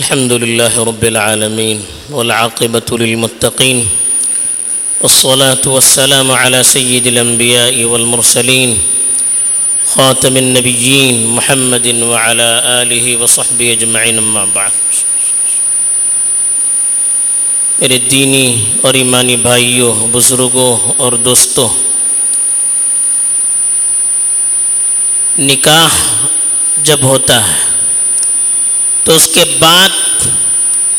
الحمد لله رب العالمين والعاقبة للمتقين والصلاة والسلام على سيد الأنبياء والمرسلين خاتم النبيين محمد وعلى آله وصحبه أجمعين أما بعد. میرے دینی اور ایمانی بھائیوں بزرگوں اور دوستوں نکاح جب ہوتا ہے تو اس کے بعد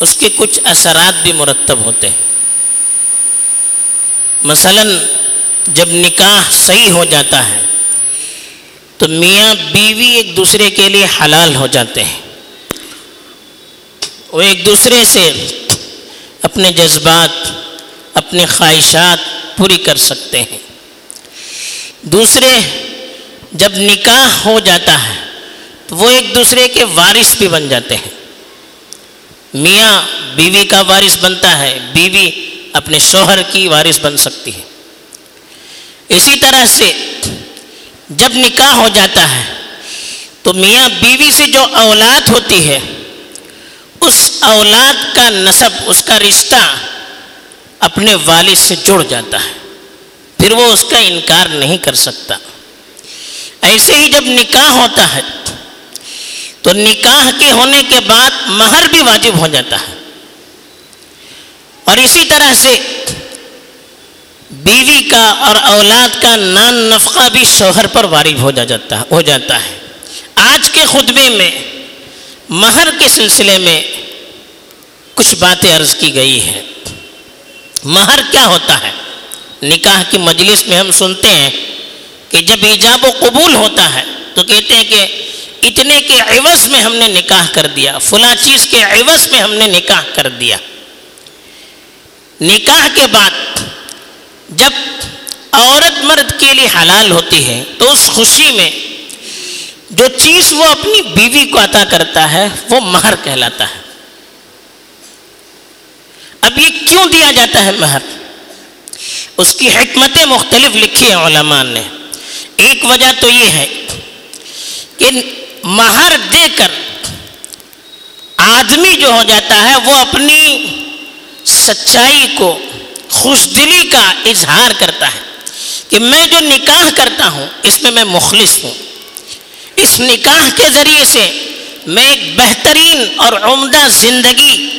اس کے کچھ اثرات بھی مرتب ہوتے ہیں۔ مثلا جب نکاح صحیح ہو جاتا ہے، تو میاں بیوی ایک دوسرے کے لیے حلال ہو جاتے ہیں۔ وہ ایک دوسرے سے اپنے جذبات، اپنے خواہشات پوری کر سکتے ہیں۔ دوسرے جب نکاح ہو جاتا ہے تو وہ ایک دوسرے کے وارث بھی بن جاتے ہیں۔ میاں بیوی کا وارث بنتا ہے، بیوی اپنے شوہر کی وارث بن سکتی ہے۔ اسی طرح سے جب نکاح ہو جاتا ہے تو میاں بیوی سے جو اولاد ہوتی ہے، اس اولاد کا نصب اس کا رشتہ اپنے والد سے جڑ جاتا ہے۔ پھر وہ اس کا انکار نہیں کر سکتا۔ ایسے ہی جب نکاح ہوتا ہے تو نکاح کے ہونے کے بعد مہر بھی واجب ہو جاتا ہے۔ اور اسی طرح سے بیوی کا اور اولاد کا نان نفقہ بھی شوہر پر وارب ہو جاتا ہو جاتا ہے۔ آج کے خطبے میں مہر کے سلسلے میں کچھ باتیں عرض کی گئی ہیں۔ مہر کیا ہوتا ہے؟ نکاح کی مجلس میں ہم سنتے ہیں کہ جب ایجاب و قبول ہوتا ہے تو کہتے ہیں کہ اتنے کے عوض میں ہم نے نکاح کر دیا، فلاں چیز کے عوض میں ہم نے نکاح کر دیا۔ نکاح کے بعد جب عورت مرد کے لیے حلال ہوتی ہے، تو اس خوشی میں جو چیز وہ اپنی بیوی کو عطا کرتا ہے، وہ مہر کہلاتا ہے۔ اب یہ کیوں دیا جاتا ہے مہر؟ اس کی حکمتیں مختلف لکھی ہیں علماء نے۔ ایک وجہ تو یہ ہے کہ مہر دے کر آدمی جو ہو جاتا ہے وہ اپنی سچائی کو خوش دلی کا اظہار کرتا ہے کہ میں جو نکاح کرتا ہوں، اس میں میں مخلص ہوں۔ اس نکاح کے ذریعے سے میں ایک بہترین اور عمدہ زندگی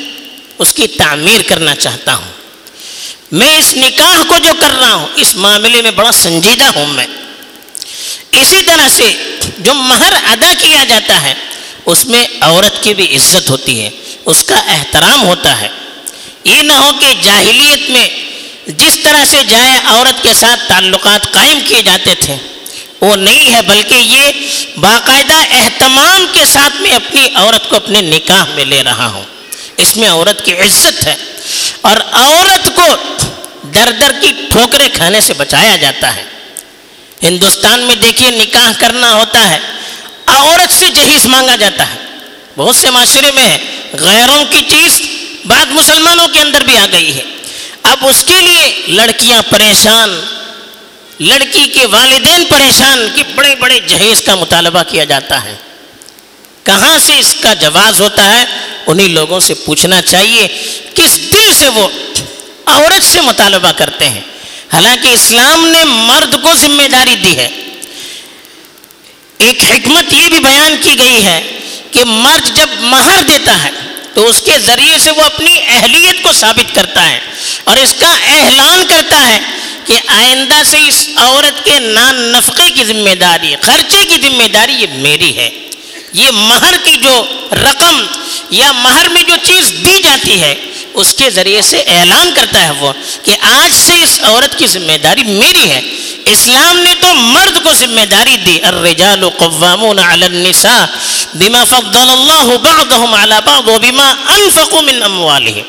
اس کی تعمیر کرنا چاہتا ہوں۔ میں اس نکاح کو جو کر رہا ہوں، اس معاملے میں بڑا سنجیدہ ہوں میں۔ اسی طرح سے جو مہر ادا کیا جاتا ہے، اس میں عورت کی بھی عزت ہوتی ہے، اس کا احترام ہوتا ہے۔ یہ نہ ہو کہ جاہلیت میں جس طرح سے جائے عورت کے ساتھ تعلقات قائم کیے جاتے تھے، وہ نہیں ہے، بلکہ یہ باقاعدہ اہتمام کے ساتھ میں اپنی عورت کو اپنے نکاح میں لے رہا ہوں۔ اس میں عورت کی عزت ہے اور عورت کو در در کی ٹھوکریں کھانے سے بچایا جاتا ہے۔ ہندوستان میں دیکھیے نکاح کرنا ہوتا ہے، عورت سے جہیز مانگا جاتا ہے۔ بہت سے معاشرے میں ہے غیروں کی چیز بات مسلمانوں کے اندر بھی آ گئی ہے۔ اب اس کے لیے لڑکیاں پریشان، لڑکی کے والدین پریشان کہ بڑے بڑے جہیز کا مطالبہ کیا جاتا ہے۔ کہاں سے اس کا جواز ہوتا ہے؟ انہی لوگوں سے پوچھنا چاہیے، کس دل سے وہ عورت سے مطالبہ کرتے ہیں؟ حالانکہ اسلام نے مرد کو ذمہ داری دی ہے۔ ایک حکمت یہ بھی بیان کی گئی ہے کہ مرد جب مہر دیتا ہے تو اس کے ذریعے سے وہ اپنی اہلیت کو ثابت کرتا ہے اور اس کا اعلان کرتا ہے کہ آئندہ سے اس عورت کے نان نفقے کی ذمہ داری، خرچے کی ذمہ داری یہ میری ہے۔ یہ مہر کی جو رقم یا مہر میں جو چیز دی جاتی ہے اس کے ذریعے سے اعلان کرتا ہے وہ کہ آج سے اس عورت کی ذمہ داری میری ہے۔ اسلام نے تو مرد کو ذمہ داری دی۔ الرجال قوامون علی النساء بما فضل اللہ بعضهم على بعض وبما انفقوا من اموالهم۔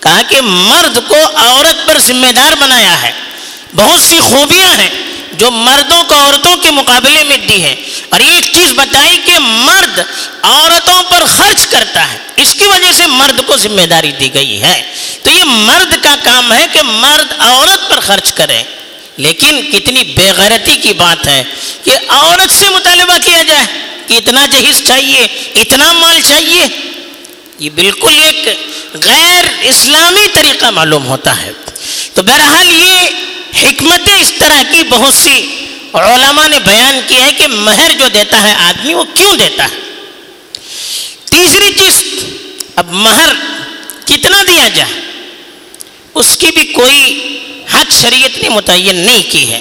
کہا کہ مرد کو عورت پر ذمہ دار بنایا ہے۔ بہت سی خوبیاں ہیں۔ جو مردوں کو عورتوں کے مقابلے میں دی ہے اور ایک چیز بتائی کہ مرد عورتوں پر خرچ کرتا ہے، اس کی وجہ سے مرد کو ذمہ داری دی گئی ہے۔ تو یہ مرد کا کام ہے کہ مرد عورت پر خرچ کرے۔ لیکن کتنی بے غیرتی کی بات ہے کہ عورت سے مطالبہ کیا جائے، کہ اتنا جہیز چاہیے، اتنا مال چاہیے۔ یہ بالکل ایک غیر اسلامی طریقہ معلوم ہوتا ہے۔ تو بہرحال یہ حکمت اس طرح کی بہت سی علماء نے بیان کیا ہے کہ مہر جو دیتا ہے آدمی وہ کیوں دیتا ہے؟ تیسری چیز، اب مہر کتنا دیا جائے؟ اس کی بھی کوئی حد شریعت نے متعین نہیں کی ہے،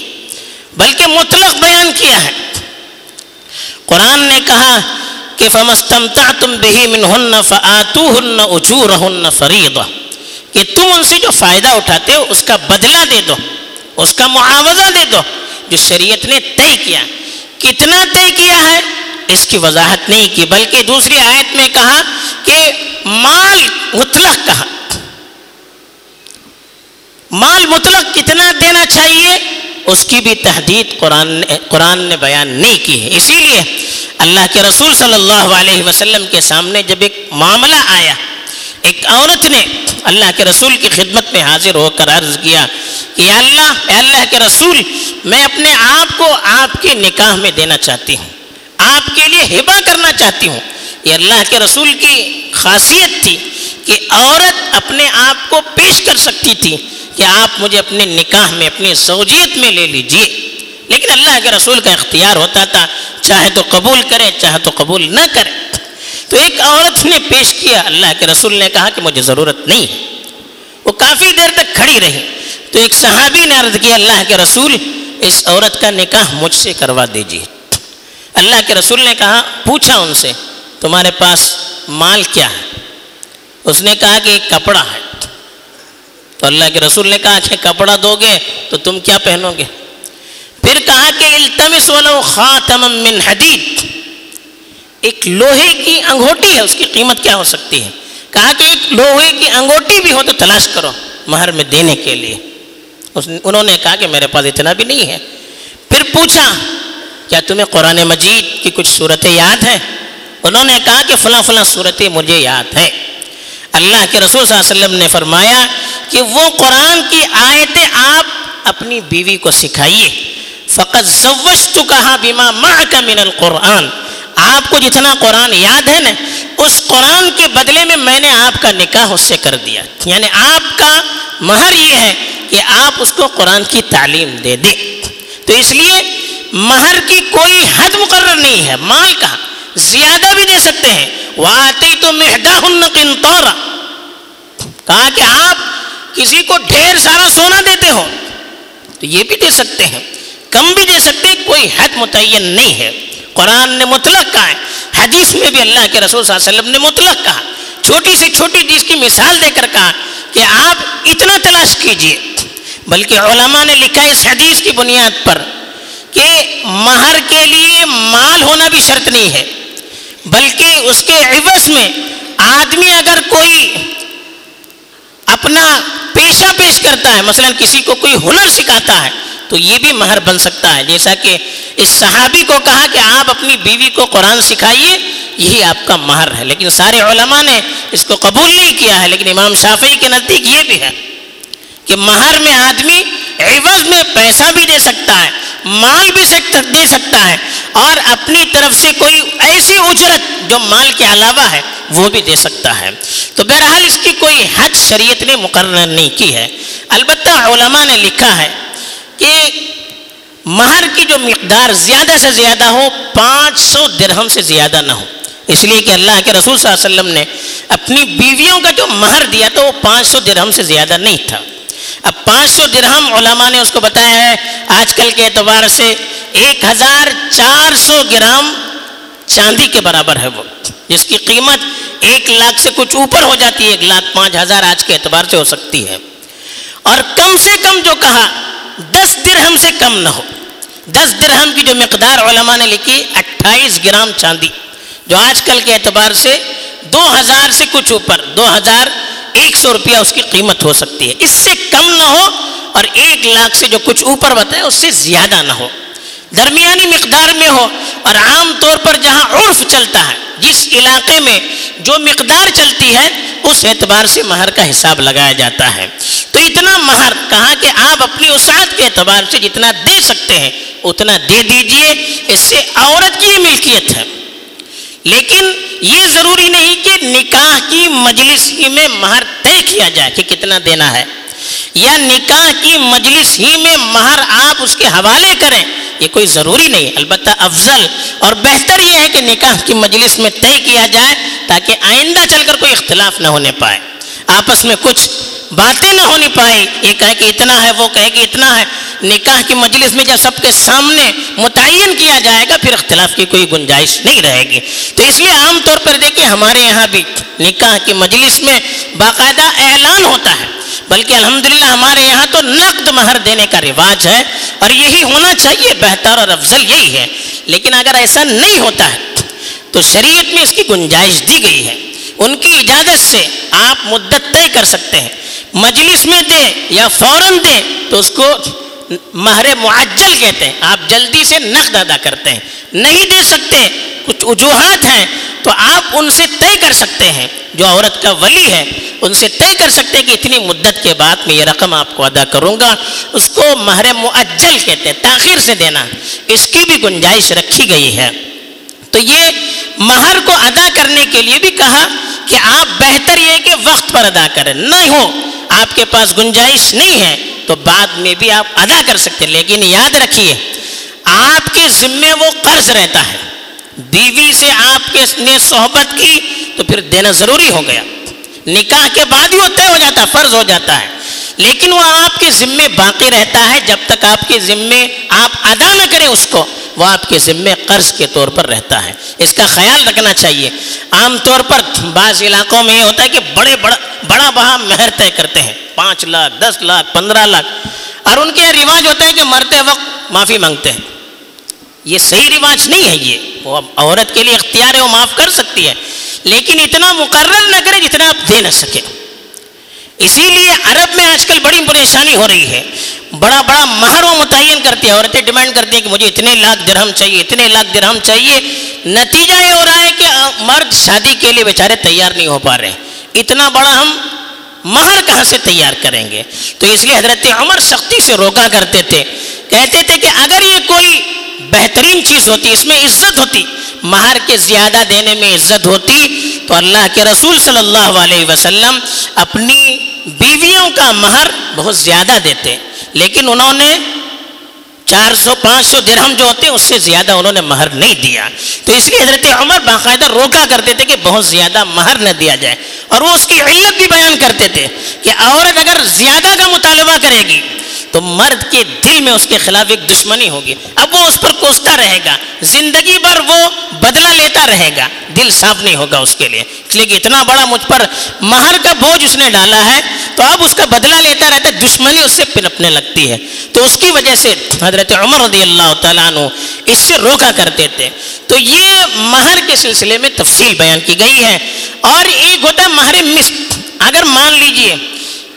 بلکہ مطلق بیان کیا ہے۔ قرآن نے کہا کہ فمستمتا تم بہی من ہن فعتو ہن اچور ہن کہ تم ان سے جو فائدہ اٹھاتے ہو، اس کا بدلہ دے دو۔ اس کا معاوضہ دے دو جو شریعت نے طے کیا۔ کتنا طے کیا ہے؟ اس کی وضاحت نہیں کی، بلکہ دوسری آیت میں کہا کہ مال مطلق کہا۔ مال مطلق کتنا دینا چاہیے؟ اس کی بھی تحدید قرآن نے قرآن نے بیان نہیں کی ہے۔ اسی لیے اللہ کے رسول صلی اللہ علیہ وسلم کے سامنے جب ایک معاملہ آیا، ایک عورت نے اللہ کے رسول کی خدمت میں حاضر ہو کر عرض کیا کہ اللہ، اے اللہ کے رسول، میں اپنے آپ کو آپ کے نکاح میں دینا چاہتی ہوں۔ آپ کے لیے ہبا کرنا چاہتی ہوں۔ یہ اللہ کے رسول کی خاصیت تھی کہ عورت اپنے آپ کو پیش کر سکتی تھی کہ آپ مجھے اپنے نکاح میں، اپنی زوجیت میں لے لیجیے۔ لیکن اللہ کے رسول کا اختیار ہوتا تھا، چاہے تو قبول کرے، چاہے تو قبول نہ کرے۔ تو ایک عورت نے پیش کیا۔ اللہ کے رسول نے کہا کہ مجھے ضرورت نہیں ہے۔ وہ کافی دیر تک کھڑی رہی۔ تو ایک صحابی نے عرض کیا اللہ کے رسول، اس عورت کا نکاح مجھ سے کروا دیجیے اللہ کے رسول نے کہا، پوچھا ان سے، تمہارے پاس مال کیا ہے؟ اس نے کہا کہ ایک کپڑا ہے۔ تو اللہ کے رسول نے کہا کہ کپڑا دو گے، تو تم کیا پہنو گے؟ پھر کہا کہ، التمس ولو خاتم من حدید۔ ایک لوہے کی انگوٹی ہے، اس کی قیمت کیا ہو سکتی ہے؟ کہا کہ ایک لوہے کی انگوٹی بھی ہو تو تلاش کرو مہر میں دینے کے لیے۔ انہوں نے کہا کہ میرے پاس اتنا بھی نہیں ہے۔ پھر پوچھا، کیا تمہیں قرآن مجید کی کچھ صورتیں یاد ہیں؟ انہوں نے کہا کہ فلاں فلاں صورتیں مجھے یاد ہیں۔ اللہ کے رسول صلی اللہ علیہ وسلم نے فرمایا کہ وہ قرآن کی آیتیں آپ اپنی بیوی کو سکھائیے۔ فقط زوش تو کہا بیما ماں کا من القرآن۔ آپ کو جتنا قرآن یاد ہے نا، اس قرآن کے بدلے میں میں نے آپ کا نکاح اس سے کر دیا۔ یعنی آپ کا مہر یہ ہے کہ آپ اس کو قرآن کی تعلیم دے دیں۔ تو اس لیے مہر کی کوئی حد مقرر نہیں ہے۔ مال کا زیادہ بھی دے سکتے ہیں۔ وہ آتے تو مہدا کہا کہ آپ کسی کو ڈھیر سارا سونا دیتے ہو۔ تو یہ بھی دے سکتے ہیں۔ کم بھی دے سکتے ہیں، کوئی حد متعین نہیں ہے۔ قرآن نے مطلق کہا ہے۔ حدیث میں بھی اللہ کے رسول صلی اللہ علیہ وسلم نے مطلق کہا۔ چھوٹی سے چھوٹی چیز کی مثال دے کر کہا کہ آپ اتنا تلاش کیجیے۔ بلکہ علماء نے لکھا اس حدیث کی بنیاد پر کہ مہر کے لیے مال ہونا بھی شرط نہیں ہے، بلکہ اس کے عوض میں آدمی اگر کوئی اپنا پیشہ پیش کرتا ہے، مثلا کسی کو کوئی ہنر سکھاتا ہے، تو یہ بھی مہر بن سکتا ہے۔ جیسا کہ اس صحابی کو کہا کہ آپ اپنی بیوی کو قرآن سکھائیے، یہی آپ کا مہر ہے۔ لیکن سارے علماء نے اس کو قبول نہیں کیا ہے، لیکن امام شافعی کے نزدیک یہ بھی ہے۔ کہ مہر میں آدمی عوض میں پیسہ بھی دے سکتا ہے، مال بھی دے سکتا ہے اور اپنی طرف سے کوئی ایسی اجرت جو مال کے علاوہ ہے، وہ بھی دے سکتا ہے۔ تو بہرحال اس کی کوئی حد شریعت نے مقرر نہیں کی ہے۔ البتہ علماء نے لکھا ہے کہ مہر کی جو مقدار زیادہ سے زیادہ ہو، پانچ سو درہم سے زیادہ نہ ہو۔ اس لیے کہ اللہ کے رسول صلی اللہ علیہ وسلم نے اپنی بیویوں کا جو مہر دیا تو وہ پانچ سو درہم سے زیادہ نہیں تھا۔ اب پانچ سو درہم علماء نے اس کو بتایا ہے، آج کل کے اعتبار سے ایک ہزار چار سو گرام چاندی کے برابر ہے وہ۔ جس کی قیمت ایک لاکھ سے کچھ اوپر ہو جاتی ہے، ایک لاکھ پانچ ہزار آج کے اعتبار سے ہو سکتی ہے۔ اور کم سے کم جو کہا، دس درہم سے کم نہ ہو۔ دس درہم کی جو مقدار علماء نے لکھی، اٹھائیس گرام چاندی۔ جو آج کل کے اعتبار سے دو ہزار سے کچھ اوپر، دو ہزار ایک سو روپیہ اس کی قیمت ہو سکتی ہے۔ اس سے کم نہ ہو اور ایک لاکھ سے جو کچھ اوپر بتائے، اس سے زیادہ نہ ہو۔ درمیانی مقدار میں ہو اور عام طور پر جہاں عرف چلتا ہے، جس علاقے میں جو مقدار چلتی ہے، اس اعتبار سے مہر کا حساب لگایا جاتا ہے۔ تو اتنا مہر کہا کہ آپ اپنی اسعت کے اعتبار سے جتنا دے سکتے ہیں، اتنا دے دیجیے۔ اس سے عورت کی ملکیت ہے۔ لیکن یہ ضروری نہیں کہ نکاح کی مجلس ہی میں مہر طے کیا جائے کہ کتنا دینا ہے، یا نکاح کی مجلس ہی میں مہر آپ اس کے حوالے کریں، یہ کوئی ضروری نہیں، البتہ افضل اور بہتر یہ ہے کہ نکاح کی مجلس میں طے کیا جائے تاکہ آئندہ چل کر کوئی اختلاف نہ ہونے پائے۔ آپس میں کچھ باتیں نہ ہونی پائی۔ یہ کہے کہ اتنا ہے، وہ کہے کہ اتنا ہے۔ نکاح کی مجلس میں جب سب کے سامنے متعین کیا جائے گا، پھر اختلاف کی کوئی گنجائش نہیں رہے گی۔ تو اس لیے عام طور پر دیکھیں ہمارے یہاں بھی نکاح کی مجلس میں باقاعدہ اعلان ہوتا ہے۔ بلکہ الحمدللہ، ہمارے یہاں تو نقد مہر دینے کا رواج ہے اور یہی ہونا چاہیے، بہتر اور افضل یہی ہے۔ لیکن اگر ایسا نہیں ہوتا ہے، تو شریعت میں اس کی گنجائش دی گئی ہے۔ ان کی اجازت سے آپ مدت طے کر سکتے ہیں۔ مجلس میں دیں یا فوراً دیں تو اس کو مہر معجل کہتے ہیں۔ آپ جلدی سے نقد ادا کرتے ہیں۔ نہیں دے سکتے، کچھ وجوہات ہیں، تو آپ ان سے طے کر سکتے ہیں۔ جو عورت کا ولی ہے، ان سے طے کر سکتے ہیں کہ اتنی مدت کے بعد میں یہ رقم آپ کو ادا کروں گا۔ اس کو مہر معجل کہتے ہیں، تاخیر سے دینا۔ اس کی بھی گنجائش رکھی گئی ہے۔ تو یہ مہر کو ادا کرنے کے لیے بھی کہا کہ آپ بہتر یہ کہ وقت پر ادا کریں۔ نہیں ہو آپ کے پاس گنجائش نہیں ہے، تو بعد میں بھی آپ ادا کر سکتے لیکن یاد رکھیے، آپ کے ذمے وہ قرض رہتا ہے۔ بیوی سے آپ کے نے صحبت کی تو پھر دینا ضروری ہو گیا۔ نکاح کے بعد ہی وہ طے ہو جاتا، فرض ہو جاتا ہے۔ لیکن وہ آپ کے ذمے باقی رہتا ہے، جب تک آپ کے ذمے آپ ادا نہ کریں اس کو۔ وہ آپ کے ذمے قرض کے طور پر رہتا ہے۔ اس کا خیال رکھنا چاہیے۔ عام طور پر بعض علاقوں میں یہ ہوتا ہے کہ بڑے بڑا بڑا بہا مہر طے کرتے ہیں۔ پانچ لاکھ، دس لاکھ، پندرہ لاکھ۔ اور ان کے رواج ہوتا ہے کہ مرتے وقت معافی مانگتے ہیں۔ یہ صحیح رواج نہیں ہے یہ۔ وہ عورت کے لیے اختیار ہے، وہ معاف کر سکتی ہے۔ لیکن اتنا مقرر نہ کرے جتنا آپ دے نہ سکے اسی لیے عرب میں آج کل بڑی پریشانی ہو رہی ہے۔ بڑا بڑا مہر وہ متعین کرتی ہے عورتیں ڈیمانڈ کرتی ہیں کہ مجھے اتنے لاکھ درہم چاہیے، اتنے لاکھ درہم چاہیے۔ نتیجہ یہ ہو رہا ہے کہ مرد شادی کے لیے بیچارے تیار نہیں ہو پا رہے۔ اتنا بڑا ہم مہر کہاں سے تیار کریں گے؟ تو اس لیے حضرت عمر سختی سے روکا کرتے تھے۔ کہتے تھے کہ اگر یہ کوئی بہترین چیز ہوتی، اس میں عزت ہوتی، مہر کے زیادہ دینے میں عزت ہوتی، تو اللہ کے رسول صلی اللہ علیہ وسلم اپنی بیویوں کا مہر بہت زیادہ دیتے لیکن انہوں نے چار سو، پانچ سو درہم جو ہوتے اس سے زیادہ انہوں نے مہر نہیں دیا۔ تو اس لیے حضرت عمر باقاعدہ روکا کرتے تھے کہ بہت زیادہ مہر نہ دیا جائے۔ اور وہ اس کی علت بھی بیان کرتے تھے کہ عورت اگر زیادہ کا مطالبہ کرے گی تو مرد کے دل میں اس کے خلاف ایک دشمنی ہوگی۔ اب وہ اس پر کوستا رہے گا۔ زندگی بھر وہ بدلہ لیتا رہے گا۔ دل صاف نہیں ہوگا اس کے لیے۔ اس لیے کہ اتنا بڑا مجھ پر مہر کا بوجھ اس نے ڈالا ہے تو اب اس کا بدلہ لیتا رہتا ہے، دشمنی اس سے پنپنے لگتی ہے۔ تو اس کی وجہ سے حضرت عمر رضی اللہ تعالیٰ عنہ اس سے روکا کرتے تھے۔ تو یہ مہر کے سلسلے میں تفصیل بیان کی گئی ہے۔ اور ایک ہوتا ہے مہر مصر۔ اگر مان لیجیے،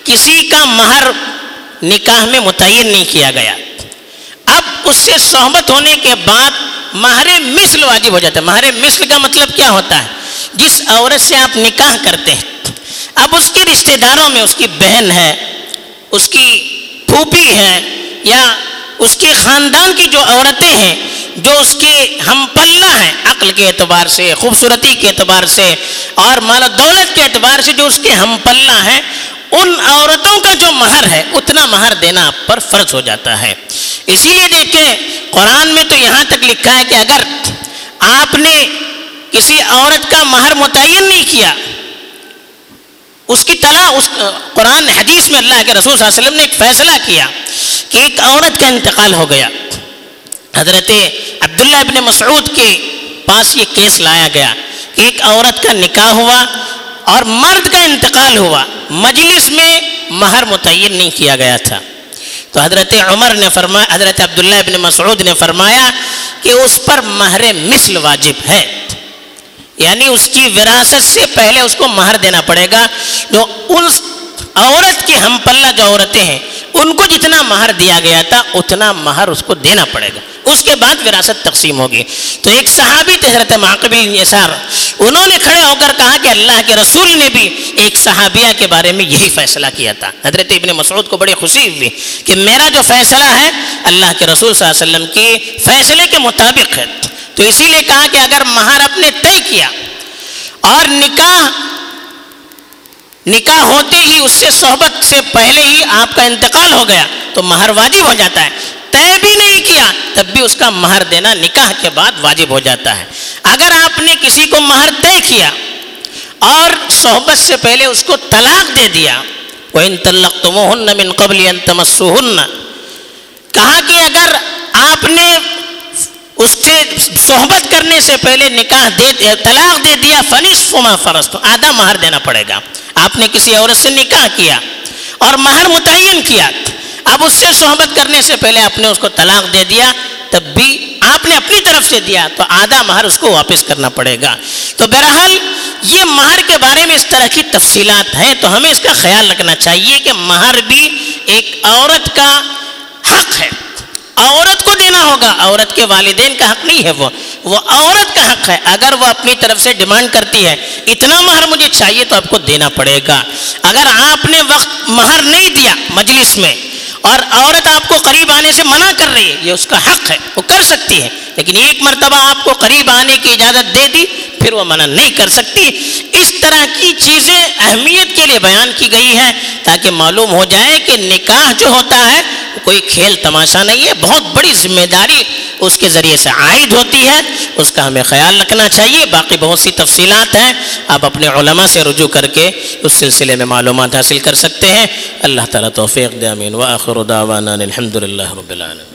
کسی کا مہر نکاح میں متعین نہیں کیا گیا۔ اب اس سے صحبت ہونے کے بعد مہر مثل واجب ہو جاتا ہے۔ مہر مثل کا مطلب کیا ہوتا ہے؟ جس عورت سے آپ نکاح کرتے ہیں، اب اس کے رشتہ داروں میں اس کی بہن ہے، اس کی پھوپھی ہے، یا اس کے خاندان کی جو عورتیں ہیں، جو اس کے ہم پلہ ہیں، عقل کے اعتبار سے، خوبصورتی کے اعتبار سے، اور مال و دولت کے اعتبار سے جو اس کے ہم پلہ ہیں ان عورتوں کا جو مہر ہے، اتنا مہر دینا آپ پر فرض ہو جاتا ہے۔ اسی لیے دیکھیں، قرآن میں تو یہاں تک لکھا ہے کہ اگر آپ نے کسی عورت کا مہر متعین نہیں کیا، اس کی طلاق اس قرآن حدیث میں اللہ کے رسول صلی اللہ علیہ وسلم نے ایک فیصلہ کیا کہ ایک عورت کا انتقال ہو گیا۔ حضرت عبداللہ ابن مسعود کے پاس یہ کیس لایا گیا کہ ایک عورت کا نکاح ہوا اور مرد کا انتقال ہوا۔ مجلس میں مہر متعین نہیں کیا گیا تھا۔ تو حضرت عمر نے فرمایا، حضرت عبداللہ ابن مسعود نے فرمایا کہ اس پر مہر مثل واجب ہے۔ یعنی اس کی وراثت سے پہلے اس کو مہر دینا پڑے گا۔ جو اس عورت کے ہم پلہ جو عورتیں ہیں ان کو جتنا مہر دیا گیا تھا، اتنا مہر اس کو دینا پڑے گا۔ اس کے بعد وراثت تقسیم ہوگی۔ تو ایک صحابی تھے، حضرت معقبل یسار۔ انہوں نے کھڑے ہو کر کہا کہ اللہ کے رسول نے بھی ایک صحابیہ کے بارے میں یہی فیصلہ کیا تھا۔ حضرت ابن مسعود کو بڑی خوشی ہوئی کہ میرا جو فیصلہ ہے، اللہ کے رسول صلی اللہ علیہ وسلم کے فیصلے کے مطابق ہے۔ تو اسی لیے کہا کہ اگر مہر اپنے طے کیا اور نکاح نکاح ہوتے ہی اس سے صحبت سے پہلے ہی آپ کا انتقال ہو گیا تو مہر واجب ہو جاتا ہے۔ طے بھی نہیں کیا، تب بھی اس کا مہر دینا نکاح کے بعد واجب ہو جاتا ہے۔ اگر آپ نے کسی کو مہر طے کیا اور صحبت سے پہلے اس کو طلاق دے دیا وہ ان تلق من قبل ان تمسن کہا کہ اگر آپ نے اس سے صحبت کرنے سے پہلے نکاح دے، طلاق دے دیا فنس فما فرض تو آدھا مہر دینا پڑے گا۔ آپ نے کسی عورت سے نکاح کیا اور مہر متعین کیا اب اس سے صحبت کرنے سے پہلے آپ نے اس کو طلاق دے دیا، تب بھی آپ نے اپنی طرف سے دیا، تو آدھا مہر اس کو واپس کرنا پڑے گا۔ تو بہرحال یہ مہر کے بارے میں اس طرح کی تفصیلات ہیں، تو ہمیں اس کا خیال رکھنا چاہیے کہ مہر بھی ایک عورت کا حق ہے۔ عورت کو دینا ہوگا، عورت کے والدین کا حق نہیں ہے وہ۔ وہ عورت کا حق ہے۔ اگر وہ اپنی طرف سے ڈیمانڈ کرتی ہے، اتنا مہر مجھے چاہیے تو آپ کو دینا پڑے گا۔ اگر آپ نے وقت مہر نہیں دیا مجلس میں اور عورت آپ کو قریب آنے سے منع کر رہی ہے، یہ اس کا حق ہے، وہ کر سکتی ہے۔ لیکن ایک مرتبہ آپ کو قریب آنے کی اجازت دے دی، پھر وہ منع نہیں کر سکتی۔ اس طرح کی چیزیں اہمیت کے لیے بیان کی گئی ہیں تاکہ معلوم ہو جائے کہ نکاح جو ہوتا ہے کوئی کھیل تماشا نہیں ہے، بہت بڑی ذمہ داری اس کے ذریعے سے عائد ہوتی ہے، اس کا ہمیں خیال رکھنا چاہیے۔ باقی بہت سی تفصیلات ہیں، آپ اپنے علماء سے رجوع کر کے اس سلسلے میں معلومات حاصل کر سکتے ہیں۔ اللہ تعالیٰ توفیق دامین وآخر دعوانا الحمد للہ رب العالمین۔